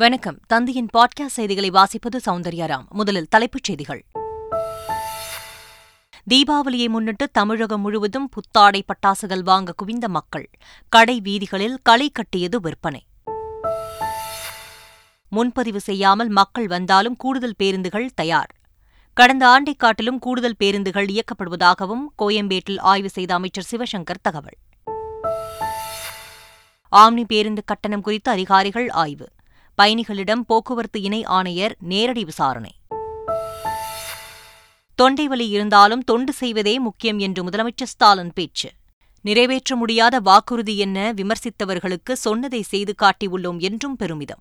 வணக்கம். தந்தையின் பாட்காஸ்ட் செய்திகளை வாசிப்பது சௌந்தர்யாராம். முதலில் தலைப்புச் செய்திகள். தீபாவளியை முன்னிட்டு தமிழகம் முழுவதும் புத்தாடை பட்டாசுகள் வாங்க குவிந்த மக்கள். கடை வீதிகளில் களை கட்டியது விற்பனை. முன்பதிவு செய்யாமல் மக்கள் வந்தாலும் கூடுதல் பேருந்துகள் தயார். கடந்த ஆண்டைக் காட்டிலும் கூடுதல் பேருந்துகள் இயக்கப்படுவதாகவும் கோயம்பேட்டில் ஆய்வு செய்த அமைச்சர் சிவசங்கர் தகவல். ஆம்னி பேருந்து கட்டணம் குறித்து அதிகாரிகள் ஆய்வு. பயணிகளிடம் போக்குவரத்து இணை ஆணையர் நேரடி விசாரணை. தொண்டை வலி இருந்தாலும் தொண்டு செய்வதே முக்கியம் என்று முதலமைச்சர் ஸ்டாலின் பேச்சு. நிறைவேற்ற முடியாத வாக்குறுதி என்ன விமர்சித்தவர்களுக்கு சொன்னதை செய்து காட்டியுள்ளோம் என்றும் பெருமிதம்.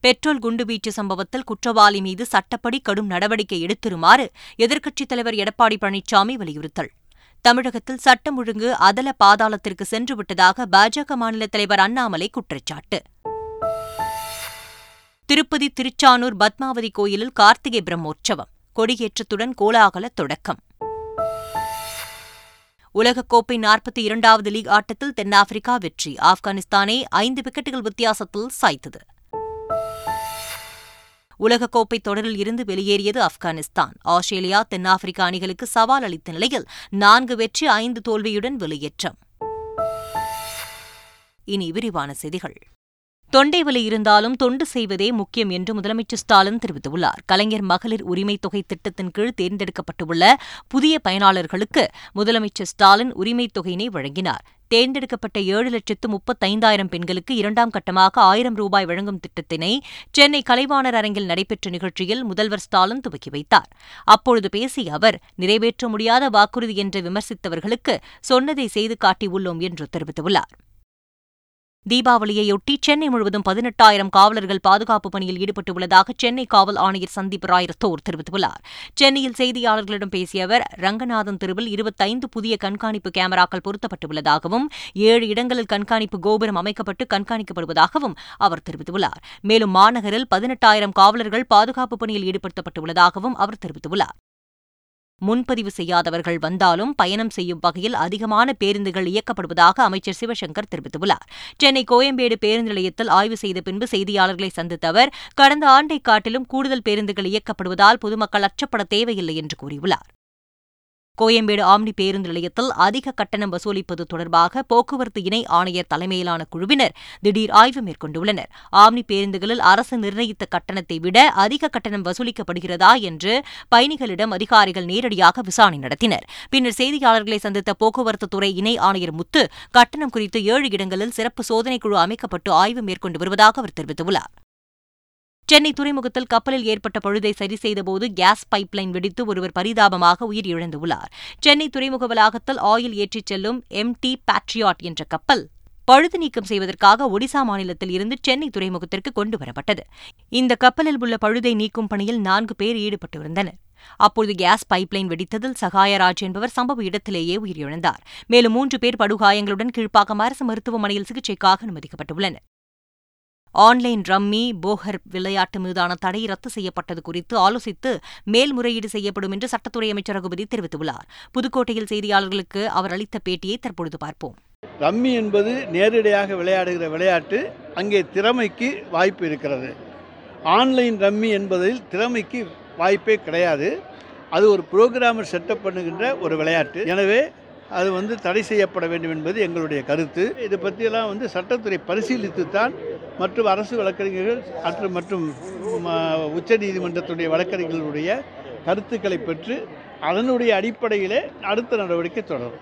பெட்ரோல் குண்டுவீச்சு சம்பவத்தில் குற்றவாளி மீது சட்டப்படி கடும் நடவடிக்கை எடுத்திருமாறு எதிர்க்கட்சித் தலைவர் எடப்பாடி பழனிசாமி வலியுறுத்தல். தமிழகத்தில் சட்டம் ஒழுங்கு அதல பாதாளத்திற்கு சென்றுவிட்டதாக பாஜக மாநில தலைவர் அண்ணாமலை குற்றச்சாட்டு. திருப்பதி திருச்சானூர் பத்மாவதி கோயிலில் கார்த்திகை பிரம்மோற்சவம். கொடியேற்றத்துடன் கோலாகல தொடக்கம். உலகக்கோப்பை நாற்பத்தி இரண்டாவது லீக் ஆட்டத்தில் தென்னாப்பிரிக்கா வெற்றி. ஆப்கானிஸ்தானை ஐந்து விக்கெட்டுகள் வித்தியாசத்தில் சாய்த்தது. உலகக்கோப்பை தொடரில் இருந்து வெளியேறியது ஆப்கானிஸ்தான். ஆஸ்திரேலியா தென்னாப்பிரிக்கா அணிகளுக்கு சவால் அளித்த நிலையில் நான்கு வெற்றி ஐந்து தோல்வியுடன் வெளியேற்றம். இனி விரிவான செய்திகள். தொண்டை வலி இருந்தாலும் தொண்டு செய்வதே முக்கியம் என்று முதலமைச்சர் ஸ்டாலின் தெரிவித்துள்ளார். கலைஞர் மகளிர் உரிமைத் தொகை திட்டத்தின் கீழ் தேர்ந்தெடுக்கப்பட்டுள்ள புதிய பயனாளர்களுக்கு முதலமைச்சர் ஸ்டாலின் உரிமைத் தொகையினை வழங்கினார். தேர்ந்தெடுக்கப்பட்ட ஏழு லட்சத்து முப்பத்தைந்தாயிரம் பெண்களுக்கு இரண்டாம் கட்டமாக ஆயிரம் ரூபாய் வழங்கும் திட்டத்தினை சென்னை கலைவாணர் அரங்கில் நடைபெற்ற நிகழ்ச்சியில் முதல்வர் ஸ்டாலின் துவக்கி வைத்தார். அப்பொழுது பேசிய அவர் நிறைவேற்ற முடியாத வாக்குறுதி என்று விமர்சித்தவர்களுக்கு சொன்னதை செய்து காட்டியுள்ளோம் என்று தெரிவித்துள்ளார். தீபாவளியையொட்டி சென்னை முழுவதும் பதினெட்டாயிரம் காவலர்கள் பாதுகாப்பு பணியில் ஈடுபட்டுள்ளதாக சென்னை காவல் ஆணையர் சந்தீப் ராய் ரத்தோர் தெரிவித்துள்ளார். சென்னையில் செய்தியாளர்களிடம் பேசிய அவர் ரங்கநாதன் தெருவில் இருபத்தைந்து புதிய கண்காணிப்பு கேமராக்கள் பொருத்தப்பட்டுள்ளதாகவும் ஏழு இடங்களில் கண்காணிப்பு கோபுரம் அமைக்கப்பட்டு கண்காணிக்கப்படுவதாகவும் அவர் தெரிவித்துள்ளார். மேலும் மாநகரில் பதினெட்டாயிரம் காவலர்கள் பாதுகாப்பு பணியில் ஈடுபடுத்தப்பட்டுள்ளதாகவும் அவர் தெரிவித்துள்ளார். முன்பதிவு செய்யாதவர்கள் வந்தாலும் பயணம் செய்யும் வகையில் அதிகமான பேருந்துகள் இயக்கப்படுவதாக அமைச்சர் சிவசங்கர் தெரிவித்துள்ளார். சென்னை கோயம்பேடு பேருந்து நிலையத்தில் ஆய்வு செய்த பின்பு செய்தியாளர்களை சந்தித்த அவர் கடந்த ஆண்டை காட்டிலும் கூடுதல் பேருந்துகள் இயக்கப்படுவதால் பொதுமக்கள் அச்சப்பட தேவையில்லை என்று கூறியுள்ளார். கோயம்பேடு ஆம்னி பேருந்து நிலையத்தில் அதிக கட்டணம் வசூலிப்பது தொடர்பாக போக்குவரத்து இணை ஆணையர் தலைமையிலான குழுவினர் திடீர் ஆய்வு மேற்கொண்டுள்ளனர். ஆம்னி பேருந்துகளில் அரசு நிர்ணயித்த கட்டணத்தை விட அதிக கட்டணம் வசூலிக்கப்படுகிறதா என்று பயணிகளிடம் அதிகாரிகள் நேரடியாக விசாரணை நடத்தினர். பின்னர் செய்தியாளர்களை சந்தித்த போக்குவரத்து துறை இணை ஆணையர் முத்து கட்டணம் குறித்து ஏழு இடங்களில் சிறப்பு சோதனைக்குழு அமைக்கப்பட்டு ஆய்வு மேற்கொண்டு வருவதாக அவர் தெரிவித்துள்ளார். சென்னை துறைமுகத்தில் கப்பலில் ஏற்பட்ட பழுதை சரி செய்தபோது கேஸ் பைப்லைன் வெடித்து ஒருவர் பரிதாபமாக உயிரிழந்துள்ளார். சென்னை துறைமுக வளாகத்தில் ஆயில் ஏற்றிச் செல்லும் எம் டி பேட்ரியாட் என்ற கப்பல் பழுது நீக்கம் செய்வதற்காக ஒடிசா மாநிலத்தில் இருந்து சென்னை துறைமுகத்திற்கு கொண்டு வரப்பட்டது. இந்த கப்பலில் உள்ள பழுதை நீக்கும் பணியில் நான்கு பேர் ஈடுபட்டிருந்தனர். அப்போது கேஸ் பைப்லைன் வெடித்ததில் சகாயராஜ் என்பவர் சம்பவ இடத்திலேயே உயிரிழந்தார். மேலும் மூன்று பேர் படுகாயங்களுடன் கீழ்ப்பாக்கம் அரசு மருத்துவமனையில் சிகிச்சைக்காக அனுமதிக்கப்பட்டுள்ளனர். ஆன்லைன் ரம்மி போஹர் விளையாட்டு மீதான தடை ரத்து செய்யப்பட்டது குறித்து ஆலோசித்து மேல்முறையீடு செய்யப்படும் என்று சட்டத்துறை அமைச்சர் ரகுபதி தெரிவித்துள்ளார். புதுக்கோட்டையில் செய்தியாளர்களுக்கு அவர் அளித்த பேட்டியை தற்பொழுது பார்ப்போம். ரம்மி என்பது நேரடியாக விளையாடுகிற விளையாட்டு. அங்கே திறமைக்கு வாய்ப்பு இருக்கிறது. ஆன்லைன் ரம்மி என்பதில் திறமைக்கு வாய்ப்பே கிடையாது. அது ஒரு புரோகிராமர் செட்டப் பண்ணுகின்ற ஒரு விளையாட்டு. எனவே அது வந்து தடை செய்யப்பட வேண்டும் என்பது எங்களுடைய கருத்து. இதை பற்றியெல்லாம் வந்து சட்டத்துறை பரிசீலித்து தான் மற்றும் அரசு வழக்கறிஞர்கள் மற்றும் மற்றும் உச்ச நீதிமன்றத்துடைய வழக்கறிஞர்களுடைய கருத்துக்களை பெற்று அதனுடைய அடிப்படையிலே அடுத்த நடவடிக்கை தொடரும்.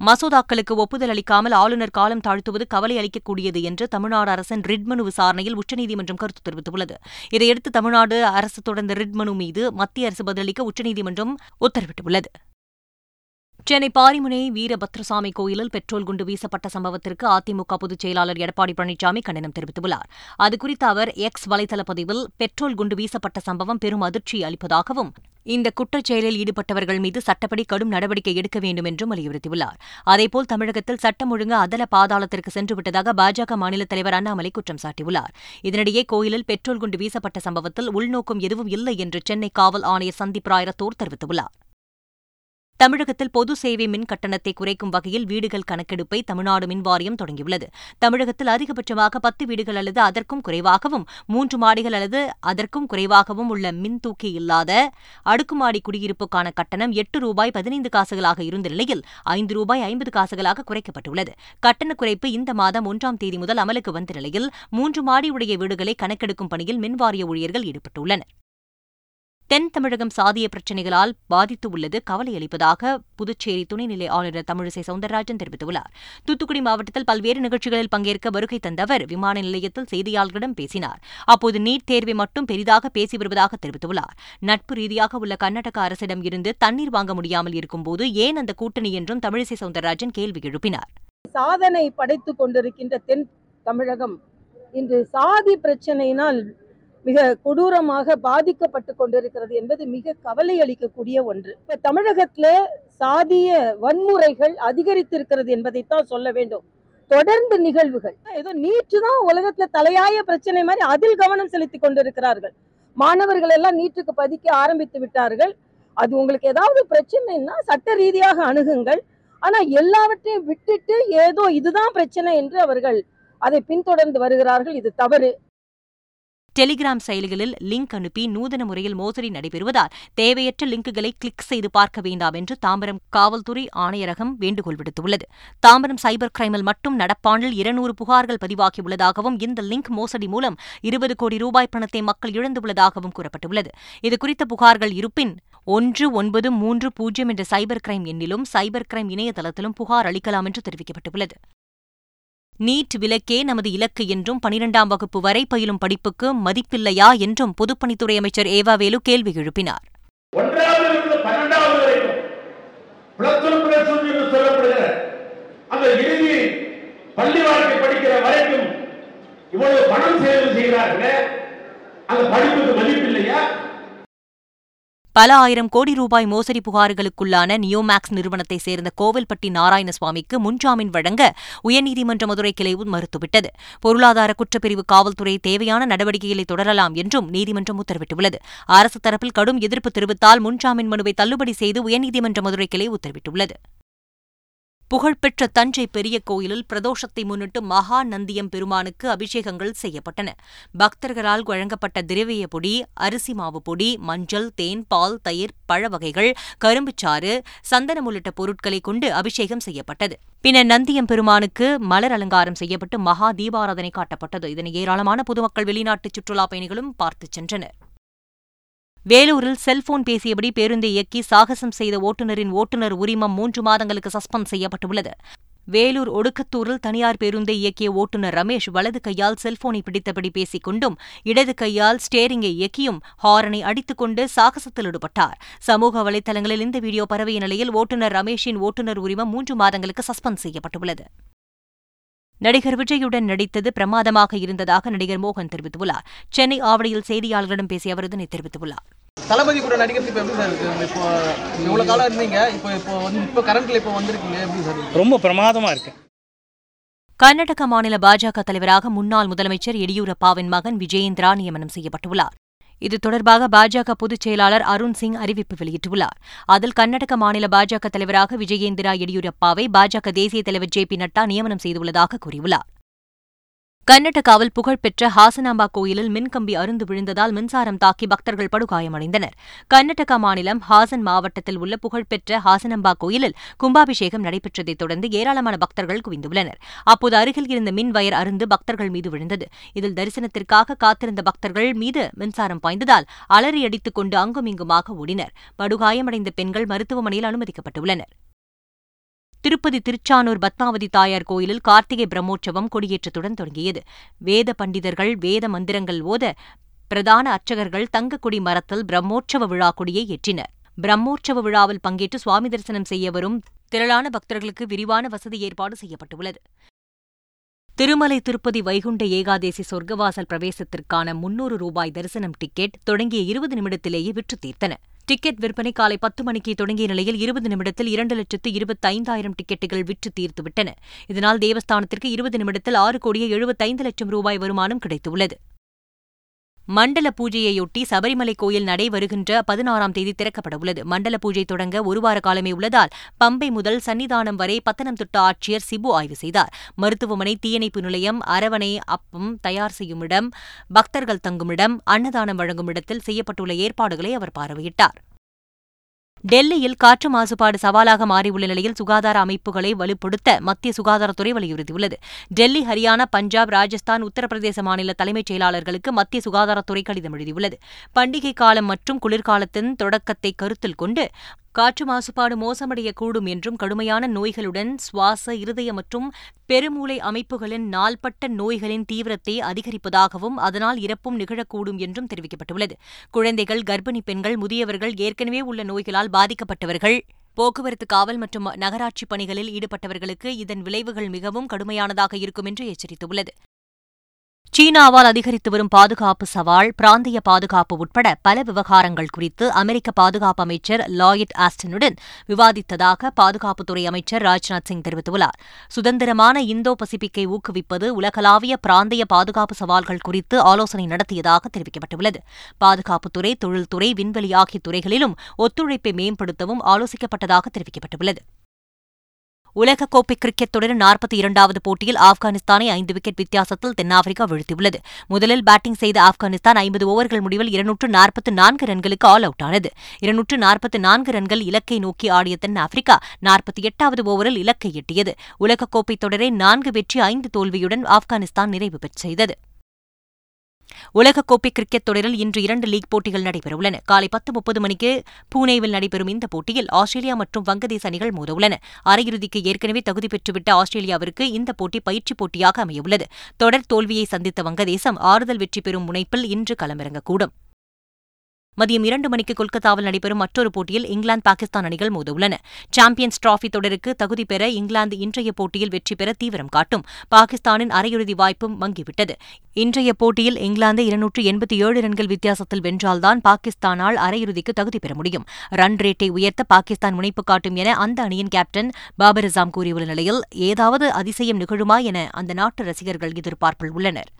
மசோதாக்களுக்கு ஒப்புதல் அளிக்காமல் ஆளுநர் காலம் தாழ்த்துவது கவலை அளிக்கக்கூடியது என்று தமிழ்நாடு அரசின் ரிட் மனு விசாரணையில் உச்சநீதிமன்றம் கருத்து தெரிவித்துள்ளது. இதையடுத்து தமிழ்நாடு அரசு தொடர்ந்த ரிட் மனு மீது மத்திய அரசு பதிலளிக்க உச்சநீதிமன்றம் உத்தரவிட்டுள்ளது. சென்னை பாரிமுனை வீரபத்ரசாமி கோயிலில் பெட்ரோல் குண்டு வீசப்பட்ட சம்பவத்திற்கு அதிமுக பொதுச் செயலாளர் எடப்பாடி பழனிசாமி கண்டனம் தெரிவித்துள்ளார். அதுகுறித்து அவர் எக்ஸ் வலைதள பதிவில் பெட்ரோல் குண்டு வீசப்பட்ட சம்பவம் பெரும் அதிர்ச்சி அளிப்பதாகவும் இந்த குற்றச்செயலில் ஈடுபட்டவர்கள் மீது சட்டப்படி கடும் நடவடிக்கை எடுக்க வேண்டும் என்றும் வலியுறுத்தியுள்ளார். அதேபோல் தமிழகத்தில் சட்டம் ஒழுங்கு அதல பாதாளத்திற்கு சென்றுவிட்டதாக பாஜக மாநில தலைவர் அண்ணாமலை குற்றம் சாட்டியுள்ளார். இதனிடையே கோயிலில் பெட்ரோல் குண்டு வீசப்பட்ட சம்பவத்தில் உள்நோக்கம் எதுவும் இல்லை என்று சென்னை காவல் ஆணையர் சந்தீப் ராய் ரத்தோர் தெரிவித்துள்ளார். தமிழகத்தில் பொது சேவை மின் கட்டணத்தை குறைக்கும் வகையில் வீடுகள் கணக்கெடுப்பை தமிழ்நாடு மின் வாரியம் தொடங்கியுள்ளது. தமிழகத்தில் அதிகபட்சமாக பத்து வீடுகள் அல்லது அதற்கும் குறைவாகவும் மூன்று மாடிகள் அல்லது அதற்கும் குறைவாகவும் உள்ள மின் தூக்கி இல்லாத அடுக்குமாடி குடியிருப்புக்கான கட்டணம் எட்டு ரூபாய் பதினைந்து காசுகளாக இருந்த நிலையில் ஐந்து ரூபாய் ஐம்பது காசுகளாக குறைக்கப்பட்டுள்ளது. கட்டண குறைப்பு இந்த மாதம் ஒன்றாம் தேதி முதல் அமலுக்கு வந்த நிலையில் மூன்று மாடி உடைய வீடுகளை கணக்கெடுக்கும் பணியில் மின்வாரிய ஊழியர்கள் ஈடுபட்டுள்ளனர். தென் தமிழகம் சாதிய பிரச்சினைகளால் பாதித்து உள்ளது கவலையளிப்பதாக புதுச்சேரி துணைநிலை ஆளுநர் தமிழிசை சவுந்தரராஜன் தெரிவித்துள்ளார். தூத்துக்குடி மாவட்டத்தில் பல்வேறு நிகழ்ச்சிகளில் பங்கேற்க வருகை தந்த அவர் விமான நிலையத்தில் செய்தியாளர்களிடம் பேசினார். அப்போது நீட் தேர்வை மட்டும் பெரிதாக பேசி வருவதாக தெரிவித்துள்ளார். நட்பு ரீதியாக உள்ள கர்நாடக அரசிடம் இருந்து தண்ணீர் வாங்க முடியாமல் இருக்கும்போது ஏன் அந்த கூட்டணி என்றும் தமிழிசை சவுந்தரராஜன் கேள்வி எழுப்பினார். சாதனை படைத்துக் கொண்டிருக்கின்ற தென் தமிழகம் இன்று சாதி பிரச்சனையினால் மிக கொடூரமாக பாதிக்கப்பட்டு கொண்டிருக்கிறது என்பது மிக கவலை அளிக்கக்கூடிய ஒன்று. இப்ப தமிழகத்துல சாதிய வன்முறைகள் அதிகரித்திருக்கிறது என்பதைத்தான் சொல்ல வேண்டும். தொடர்ந்து நிகழ்வுகள். ஏதோ நீட்டு தான் உலகத்துல தலையாய பிரச்சனை மாதிரி அதில் கவனம் செலுத்தி கொண்டிருக்கிறார்கள். மாணவர்கள் எல்லாம் நீட்டுக்கு பதிக்க ஆரம்பித்து விட்டார்கள். அது உங்களுக்கு ஏதாவது பிரச்சனைன்னா சட்ட ரீதியாக அணுகுங்கள். ஆனா எல்லாவற்றையும் விட்டுட்டு ஏதோ இதுதான் பிரச்சனை என்று அவர்கள் அதை பின்தொடர்ந்து வருகிறார்கள். இது தவறு. டெலிகிராம் செயலிகளில் லிங்க் அனுப்பி நூதன முறையில் மோசடி நடைபெறுவதால் தேவையற்ற லிங்குகளை கிளிக் செய்து பார்க்க வேண்டாம் என்று தாம்பரம் காவல்துறை ஆணையரகம் வேண்டுகோள் விடுத்துள்ளது. தாம்பரம் சைபர் கிரைமில் மட்டும் நடப்பாண்டில் இருநூறு புகார்கள் பதிவாகியுள்ளதாகவும் இந்த லிங்க் மோசடி மூலம் இருபது கோடி ரூபாய் பணத்தை மக்கள் இழந்துள்ளதாகவும் கூறப்பட்டுள்ளது. இதுகுறித்த புகார்கள் இருப்பின் ஒன்று ஒன்பது மூன்று பூஜ்ஜியம் என்ற சைபர் கிரைம் எண்ணிலும் சைபர் கிரைம் இணையதளத்திலும் புகார் அளிக்கலாம் என்று தெரிவிக்கப்பட்டுள்ளது. நீட் விலக்கே நமது இலக்கு என்றும் பனிரெண்டாம் வகுப்பு வரை பயிலும் படிப்புக்கு மதிப்பில்லையா என்றும் பொதுப்பணித்துறை அமைச்சர் ஏவாவேலு கேள்வி எழுப்பினார். பள்ளி வாழ்க்கை படிக்கிற வரைக்கும் இவ்வளவு பணம் சேர்வு செய்கிறார்களே அந்த படிப்புக்கு மதிப்பில்லையா? பல ஆயிரம் கோடி ரூபாய் மோசடி புகார்களுக்குள்ளான நியோமேக்ஸ் நிறுவனத்தை சேர்ந்த கோவில்பட்டி நாராயணசுவாமிக்கு முன்ஜாமீன் வழங்க உயர்நீதிமன்ற மதுரை கிளை மறுத்துவிட்டது. பொருளாதார குற்றப்பிரிவு காவல்துறை தேவையான நடவடிக்கைகளை தொடரலாம் என்றும் நீதிமன்றம் உத்தரவிட்டுள்ளது. அரசு தரப்பில் கடும் எதிர்ப்பு தெரிவித்தால் முன்ஜாமீன் மனுவை தள்ளுபடி செய்து உயர்நீதிமன்ற மதுரை கிளை உத்தரவிட்டுள்ளது. புகழ்பெற்ற தஞ்சை பெரிய கோயிலில் பிரதோஷத்தை முன்னிட்டு மகா நந்தியம் பெருமானுக்கு அபிஷேகங்கள் செய்யப்பட்டன. பக்தர்களால் வழங்கப்பட்ட திரவிய பொடி அரிசி மாவு பொடி மஞ்சள் தேன் பால் தயிர் பழ வகைகள் கரும்புச்சாறு சந்தனம் உள்ளிட்ட பொருட்களை கொண்டு அபிஷேகம் செய்யப்பட்டது. பின்னர் நந்தியம் பெருமானுக்கு மலர் அலங்காரம் செய்யப்பட்டு மகா தீபாராதனை காட்டப்பட்டது. இதனை ஏராளமான பொதுமக்கள் வெளிநாட்டு சுற்றுலாப் பயணிகளும் பார்த்துச் சென்றனர். வேலூரில் செல்போன் பேசியபடி பேருந்தை இயக்கி சாகசம் செய்த ஓட்டுநரின் ஓட்டுநர் உரிமம் மூன்று மாதங்களுக்கு சஸ்பெண்ட் செய்யப்பட்டுள்ளது. வேலூர் ஒடுக்கத்தூரில் தனியார் பேருந்தை இயக்கிய ஓட்டுநர் ரமேஷ் வலது கையால் செல்போனை பிடித்தபடி பேசிக் கொண்டும் இடது கையால் ஸ்டேரிங்கை இயக்கியும் ஹாரனை அடித்துக்கொண்டு சாகசத்தில் ஈடுபட்டார். சமூக வலைதளங்களில் இந்த வீடியோ பரவிய நிலையில் ஓட்டுநர் ரமேஷின் ஓட்டுநர் உரிமம் மூன்று மாதங்களுக்கு சஸ்பெண்ட் செய்யப்பட்டுள்ளது. நடிகர் விஜயுடன் நடித்தது பிரமாதமாக இருந்ததாக நடிகர் மோகன் தெரிவித்துள்ளார். சென்னை ஆவடியில் செய்தியாளர்களிடம் பேசிய அவர் இதனை தெரிவித்துள்ளார். தளபதி கூட நடிக்கிறது இப்போ எப்படி சார் இருக்கு? இப்போ இவ்வளோ காலம் இருந்தீங்க. இப்போ இப்போ வந்து இப்போ கரண்ட்ல இப்போ வந்திருக்கீங்க. எப்படி சார்? ரொம்ப பிரமாதமாக இருக்கு. கர்நாடக மாநில பாஜக தலைவராக முன்னாள் முதலமைச்சர் எடியூரப்பாவின் மகன் விஜயேந்திரா நியமனம் செய்யப்பட்டுள்ளார். இது தொடர்பாக பாஜக பொதுச் செயலாளர் அருண் சிங் அறிவிப்பு வெளியிட்டுள்ளார். அதில் கர்நாடக மாநில பாஜக தலைவராக விஜயேந்திரா எடியூரப்பாவை பாஜக தேசிய தலைவர் ஜே பி நட்டா நியமனம் செய்துள்ளதாக கூறியுள்ளார். கர்நாடகாவில் புகழ்பெற்ற ஹாசனாம்பா கோயிலில் மின்கம்பி அருந்து விழுந்ததால் மின்சாரம் தாக்கி பக்தர்கள் படுகாயமடைந்தனர். கர்நாடகா மாநிலம் ஹாசன் மாவட்டத்தில் உள்ள புகழ்பெற்ற ஹாசனாம்பா கோயிலில் கும்பாபிஷேகம் நடைபெற்றதைத் தொடர்ந்து ஏராளமான பக்தர்கள் குவிந்துள்ளனர். அப்போது அருகில் இருந்த மின் வயர் அருந்து பக்தர்கள் மீது விழுந்தது. இதில் தரிசனத்திற்காக காத்திருந்த பக்தர்கள் மீது மின்சாரம் பாய்ந்ததால் அலறி அடித்துக் கொண்டு அங்குமிங்குமாக ஓடினர். படுகாயமடைந்த பெண்கள் மருத்துவமனையில் அனுமதிக்கப்பட்டுள்ளனர். திருப்பதி திருச்சானூர் பத்மாவதி தாயார் கோயிலில் கார்த்திகை பிரம்மோற்சவம் கொடியேற்றத்துடன் தொடங்கியது. வேத பண்டிதர்கள் வேத மந்திரங்கள் ஓத பிரதான அர்ச்சகர்கள் தங்கக்குடி மரத்தில் பிரம்மோற்சவ விழா கொடியை ஏற்றினர். பிரம்மோற்சவ விழாவில் பங்கேற்று சுவாமி தரிசனம் செய்ய வரும் திரளான பக்தர்களுக்கு விரிவான வசதி ஏற்பாடு செய்யப்பட்டுள்ளது. திருமலை திருப்பதி வைகுண்ட ஏகாதேசி சொர்க்கவாசல் பிரவேசத்திற்கான முன்னூறு ரூபாய் தரிசனம் டிக்கெட் தொடங்கிய இருபது நிமிடத்திலேயே விற்று தீர்த்தன. டிக்கெட் விற்பனை காலை பத்து மணிக்கு தொடங்கிய நிலையில் இருபது நிமிடத்தில் இரண்டு லட்சத்து இருபத்தைந்தாயிரம் டிக்கெட்டுகள் விற்று தீர்த்துவிட்டன. இதனால் தேவஸ்தானத்திற்கு இருபது நிமிடத்தில் ஆறு கோடியே எழுபத்தைந்து லட்சம் ரூபாய் வருமானம் கிடைத்துள்ளது. மண்டல பூஜையையொட்டி சபரிமலை கோயில் நடை வருகின்ற பதினாறாம் தேதி திறக்கப்பட உள்ளது. மண்டல பூஜை தொடங்க ஒரு வார காலமே உள்ளதால் பம்பை முதல் சன்னிதானம் வரை பத்தனம்திட்ட ஆட்சியர் சிபு ஆய்வு செய்தார். மருத்துவமனை தீயணைப்பு நிலையம் அரவணை அப்பம் தயார் செய்யும் இடம் பக்தர்கள் தங்கும் இடம் அன்னதானம் வழங்கும் இடத்தில் செய்யப்பட்டுள்ள ஏற்பாடுகளை அவர் பார்வையிட்டார். டெல்லியில் காற்று மாசுபாடு சவாலாக மாறியுள்ள நிலையில் சுகாதார அமைப்புகளை வலுப்படுத்த மத்திய சுகாதாரத்துறை வலியுறுத்தியுள்ளது. டெல்லி ஹரியானா பஞ்சாப் ராஜஸ்தான் உத்தரப்பிரதேச மாநில தலைமைச் செயலாளர்களுக்கு மத்திய சுகாதாரத்துறை கடிதம் எழுதியுள்ளது. பண்டிகை காலம் மற்றும் குளிர்காலத்தின் தொடக்கத்தை கருத்தில் கொண்டு காற்று மாசுபாடு மோசமடையக்கூடும் என்றும் கடுமையான நோய்களுடன் சுவாச இருதய மற்றும் பெருமூளை அமைப்புகளின் நாள்பட்ட நோய்களின் தீவிரத்தை அதிகரிப்பதாகவும் அதனால் இறப்பும் நிகழக்கூடும் என்றும் தெரிவிக்கப்பட்டுள்ளது. குழந்தைகள் கர்ப்பிணி பெண்கள் முதியவர்கள் ஏற்கனவே உள்ள நோய்களால் பாதிக்கப்பட்டவர்கள் போக்குவரத்து காவல் மற்றும் நகராட்சி பணிகளில் ஈடுபட்டவர்களுக்கு இதன் விளைவுகள் மிகவும் கடுமையானதாக இருக்கும் என்று எச்சரித்துள்ளது. சீனாவால் அதிகரித்து வரும் பாதுகாப்பு சவால் பிராந்திய பாதுகாப்பு உட்பட பல விவகாரங்கள் குறித்து அமெரிக்க பாதுகாப்பு அமைச்சர் லாயிட் ஆஸ்டனுடன் விவாதித்ததாக பாதுகாப்புத்துறை அமைச்சர் ராஜ்நாத் சிங் தெரிவித்துள்ளார். சுதந்திரமான இந்தோ பசிபிக்கை ஊக்குவிப்பது உலகளாவிய பிராந்திய பாதுகாப்பு சவால்கள் குறித்து ஆலோசனை நடத்தியதாக தெரிவிக்கப்பட்டுள்ளது. பாதுகாப்புத்துறை தொழில்துறை விண்வெளி ஆகிய துறைகளிலும் ஒத்துழைப்பை மேம்படுத்தவும் ஆலோசிக்கப்பட்டதாக தெரிவிக்கப்பட்டுள்ளது. உலகக்கோப்பை கிரிக்கெட் தொடரின் நாற்பத்தி இரண்டாவது போட்டியில் ஆப்கானிஸ்தானை ஐந்து விக்கெட் வித்தியாசத்தில் தென்னாப்பிரிக்கா வீழ்த்தியுள்ளது. முதலில் பேட்டிங் செய்த ஆப்கானிஸ்தான் ஐம்பது ஓவர்கள் முடிவில் இருநூற்று நாற்பத்து நான்கு ரன்களுக்கு ஆல் அவுட் ஆனது. இருநூற்று நாற்பத்து நான்கு ரன்கள் இலக்கை நோக்கி ஆடிய தென்னாப்பிரிக்கா நாற்பத்தி எட்டாவது ஓவரில் இலக்கை எட்டியது. உலகக்கோப்பை தொடரை நான்கு வெற்றி ஐந்து தோல்வியுடன் ஆப்கானிஸ்தான் நிறைவு பெற்று செய்தது உலகக்கோப்பை கிரிக்கெட் தொடரில் இன்று இரண்டு லீக் போட்டிகள் நடைபெறவுள்ளன. காலை பத்து முப்பது மணிக்கு புனேவில் நடைபெறும் இந்த போட்டியில் ஆஸ்திரேலியா மற்றும் வங்கதேச அணிகள் மோதவுள்ளன. அரையிறுதிக்கு ஏற்கனவே தகுதி பெற்றுவிட்ட ஆஸ்திரேலியாவிற்கு இந்த போட்டி பயிற்சி போட்டியாக அமையவுள்ளது. தொடர் தோல்வியை சந்தித்த வங்கதேசம் ஆறுதல் வெற்றி பெறும் முனைப்பில் இன்று களமிறங்கக்கூடும். மதியம் இரண்டு மணிக்கு கொல்கத்தாவில் நடைபெறும் மற்றொரு போட்டியில் இங்கிலாந்து பாகிஸ்தான் அணிகள் மோதவுள்ளன சாம்பியன்ஸ் டிராபி தொடருக்கு தகுதி பெற இங்கிலாந்து இன்றைய போட்டியில் வெற்றி பெற தீவிரம் காட்டும். பாகிஸ்தானின் அரையிறுதி வாய்ப்பும் மங்கிவிட்டது. இன்றைய போட்டியில் இங்கிலாந்து இருநூற்று எண்பத்தி ஏழு ரன்கள் வித்தியாசத்தில் வென்றால்தான் பாகிஸ்தானால் அரையிறுதிக்கு தகுதி பெற முடியும். ரன் ரேட்டை உயர்த்த பாகிஸ்தான் முனைப்பு காட்டும் என அந்த அணியின் கேப்டன் பாபர் அசாம் கூறியுள்ள நிலையில் ஏதாவது அதிசயம் நிகழுமா என அந்த நாட்டு ரசிகர்கள் எதிர்பார்ப்பில் உள்ளனர்.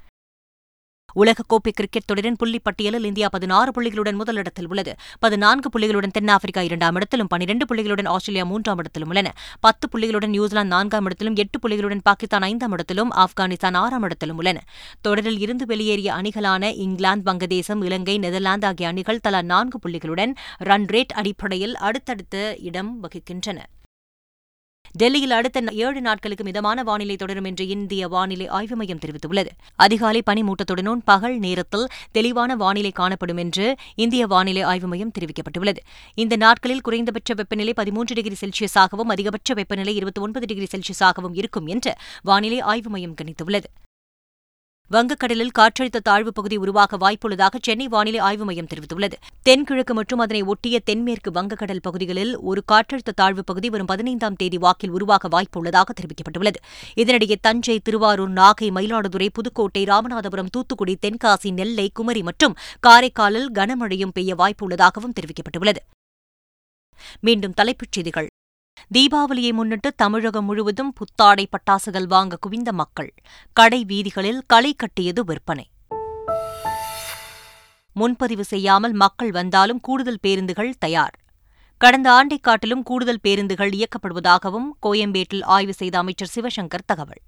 உலகக்கோப்பை கிரிக்கெட் தொடரின் புள்ளி பட்டியலில் இந்தியா பதினாறு புள்ளிகளுடன் முதலிடத்தில் உள்ளது. பதினான்கு புள்ளிகளுடன் தென்னாப்பிரிக்கா இரண்டாம் இடத்திலும் பனிரெண்டு புள்ளிகளுடன் ஆஸ்திரேலியா மூன்றாம் இடத்திலும் உள்ளன. பத்து புள்ளிகளுடன் நியூசிலாந்து நான்காம் இடத்திலும் எட்டு புள்ளிகளுடன் பாகிஸ்தான் ஐந்தாம் இடத்திலும் ஆப்கானிஸ்தான் ஆறாம் இடத்திலும் உள்ளன. தொடரில் இருந்து வெளியேறிய அணிகளான இங்கிலாந்து வங்கதேசம் இலங்கை நெதர்லாந்து ஆகிய அணிகள் தலா நான்கு புள்ளிகளுடன் ரன் ரேட் அடிப்படையில் அடுத்தடுத்த இடம் வகிக்கின்றன. டெல்லியில் அடுத்த ஏழு நாட்களுக்கு மிதமான வானிலை தொடரும் என்று இந்திய வானிலை ஆய்வு மையம் தெரிவித்துள்ளது. அதிகாலை பனிமூட்டத்துடனும் பகல் நேரத்தில் தெளிவான வானிலை காணப்படும் என்று இந்திய வானிலை ஆய்வு மையம் தெரிவிக்கப்பட்டுள்ளது. இந்த நாட்களில் குறைந்தபட்ச வெப்பநிலை பதிமூன்று டிகிரி செல்சியஸாகவும் அதிகபட்ச வெப்பநிலை இருபத்தி ஒன்பது டிகிரி செல்சியஸாகவும் இருக்கும் என்று வானிலை ஆய்வு மையம் கணித்துள்ளது. வங்கக்கடலில் காற்றழுத்த தாழ்வுப் பகுதி உருவாக வாய்ப்புள்ளதாக சென்னை வானிலை ஆய்வு மையம் தெரிவித்துள்ளது. தென்கிழக்கு மற்றும் அதனை ஒட்டிய தென்மேற்கு வங்கக்கடல் பகுதிகளில் ஒரு காற்றழுத்த தாழ்வுப் பகுதி வரும் பதினைந்தாம் தேதி வாக்கில் உருவாக வாய்ப்புள்ளதாக தெரிவிக்கப்பட்டுள்ளது. இதனிடையே தஞ்சை திருவாரூர் நாகை மயிலாடுதுறை புதுக்கோட்டை ராமநாதபுரம் தூத்துக்குடி தென்காசி நெல்லை குமரி மற்றும் காரைக்காலில் கனமழையும் பெய்ய வாய்ப்புள்ளதாகவும் தெரிவிக்கப்பட்டுள்ளது. மீண்டும் தலைப்புச் செய்திகள். தீபாவளியை முன்னிட்டு தமிழகம் முழுவதும் புத்தாடை பட்டாசுகள் வாங்க குவிந்த மக்கள். கடை வீதிகளில் களை கட்டியது விற்பனை. முன்பதிவு செய்யாமல் மக்கள் வந்தாலும் கூடுதல் பேருந்துகள் தயார். கடந்த ஆண்டைக் காட்டிலும் கூடுதல் பேருந்துகள் இயக்கப்படுவதாகவும் கோயம்பேட்டில் ஆய்வு செய்த அமைச்சர் சிவசங்கர் தகவல்.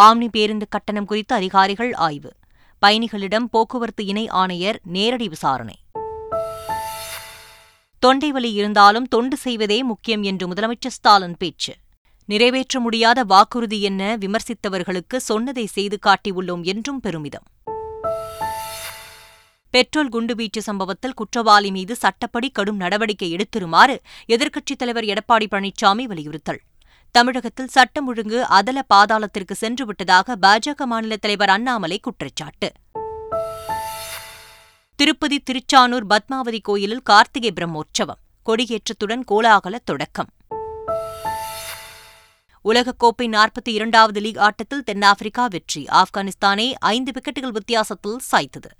ஆம்னி பேருந்து கட்டணம் குறித்து அதிகாரிகள் ஆய்வு. பயணிகளிடம் போக்குவரத்து இணை ஆணையர் நேரடி விசாரணை. தொண்டை வலி இருந்தாலும் தொண்டு செய்வதே முக்கியம் என்று முதலமைச்சர் ஸ்டாலின் பேச்சு. நிறைவேற்ற முடியாத வாக்குறுதி என்ன விமர்சித்தவர்களுக்கு சொன்னதை செய்து காட்டியுள்ளோம் என்றும் பெருமிதம். பெட்ரோல் குண்டுவீச்சு சம்பவத்தில் குற்றவாளி மீது சட்டப்படி கடும் நடவடிக்கை எடுத்திருமாறு எதிர்க்கட்சித் தலைவர் எடப்பாடி பழனிசாமி வலியுறுத்தல். தமிழகத்தில் சட்டம் ஒழுங்கு அதல பாதாளத்திற்கு சென்றுவிட்டதாக பாஜக மாநில தலைவர் அண்ணாமலை குற்றச்சாட்டு. திருப்பதி திருச்சானூர் பத்மாவதி கோயிலில் கார்த்திகை பிரம்மோற்சவம். கொடியேற்றத்துடன் கோலாகல தொடக்கம். உலகக்கோப்பை நாற்பத்தி இரண்டாவது லீக் ஆட்டத்தில் தென்னாப்பிரிக்கா வெற்றி. ஆப்கானிஸ்தானை ஐந்து விக்கெட்டுகள் வித்தியாசத்தில் சாய்த்தது.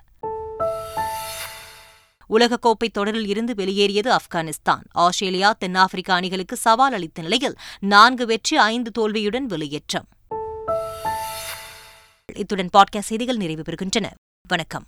உலகக்கோப்பை தொடரில் இருந்து வெளியேறியது ஆப்கானிஸ்தான். ஆஸ்திரேலியா தென்னாப்பிரிக்கா அணிகளுக்கு சவால் அளித்த நிலையில் நான்கு வெற்றி ஐந்து தோல்வியுடன் வெளியேற்றம். இத்துடன் பாட்காஸ்ட் செய்திகள் நிறைவு பெறுகின்றன. வணக்கம்.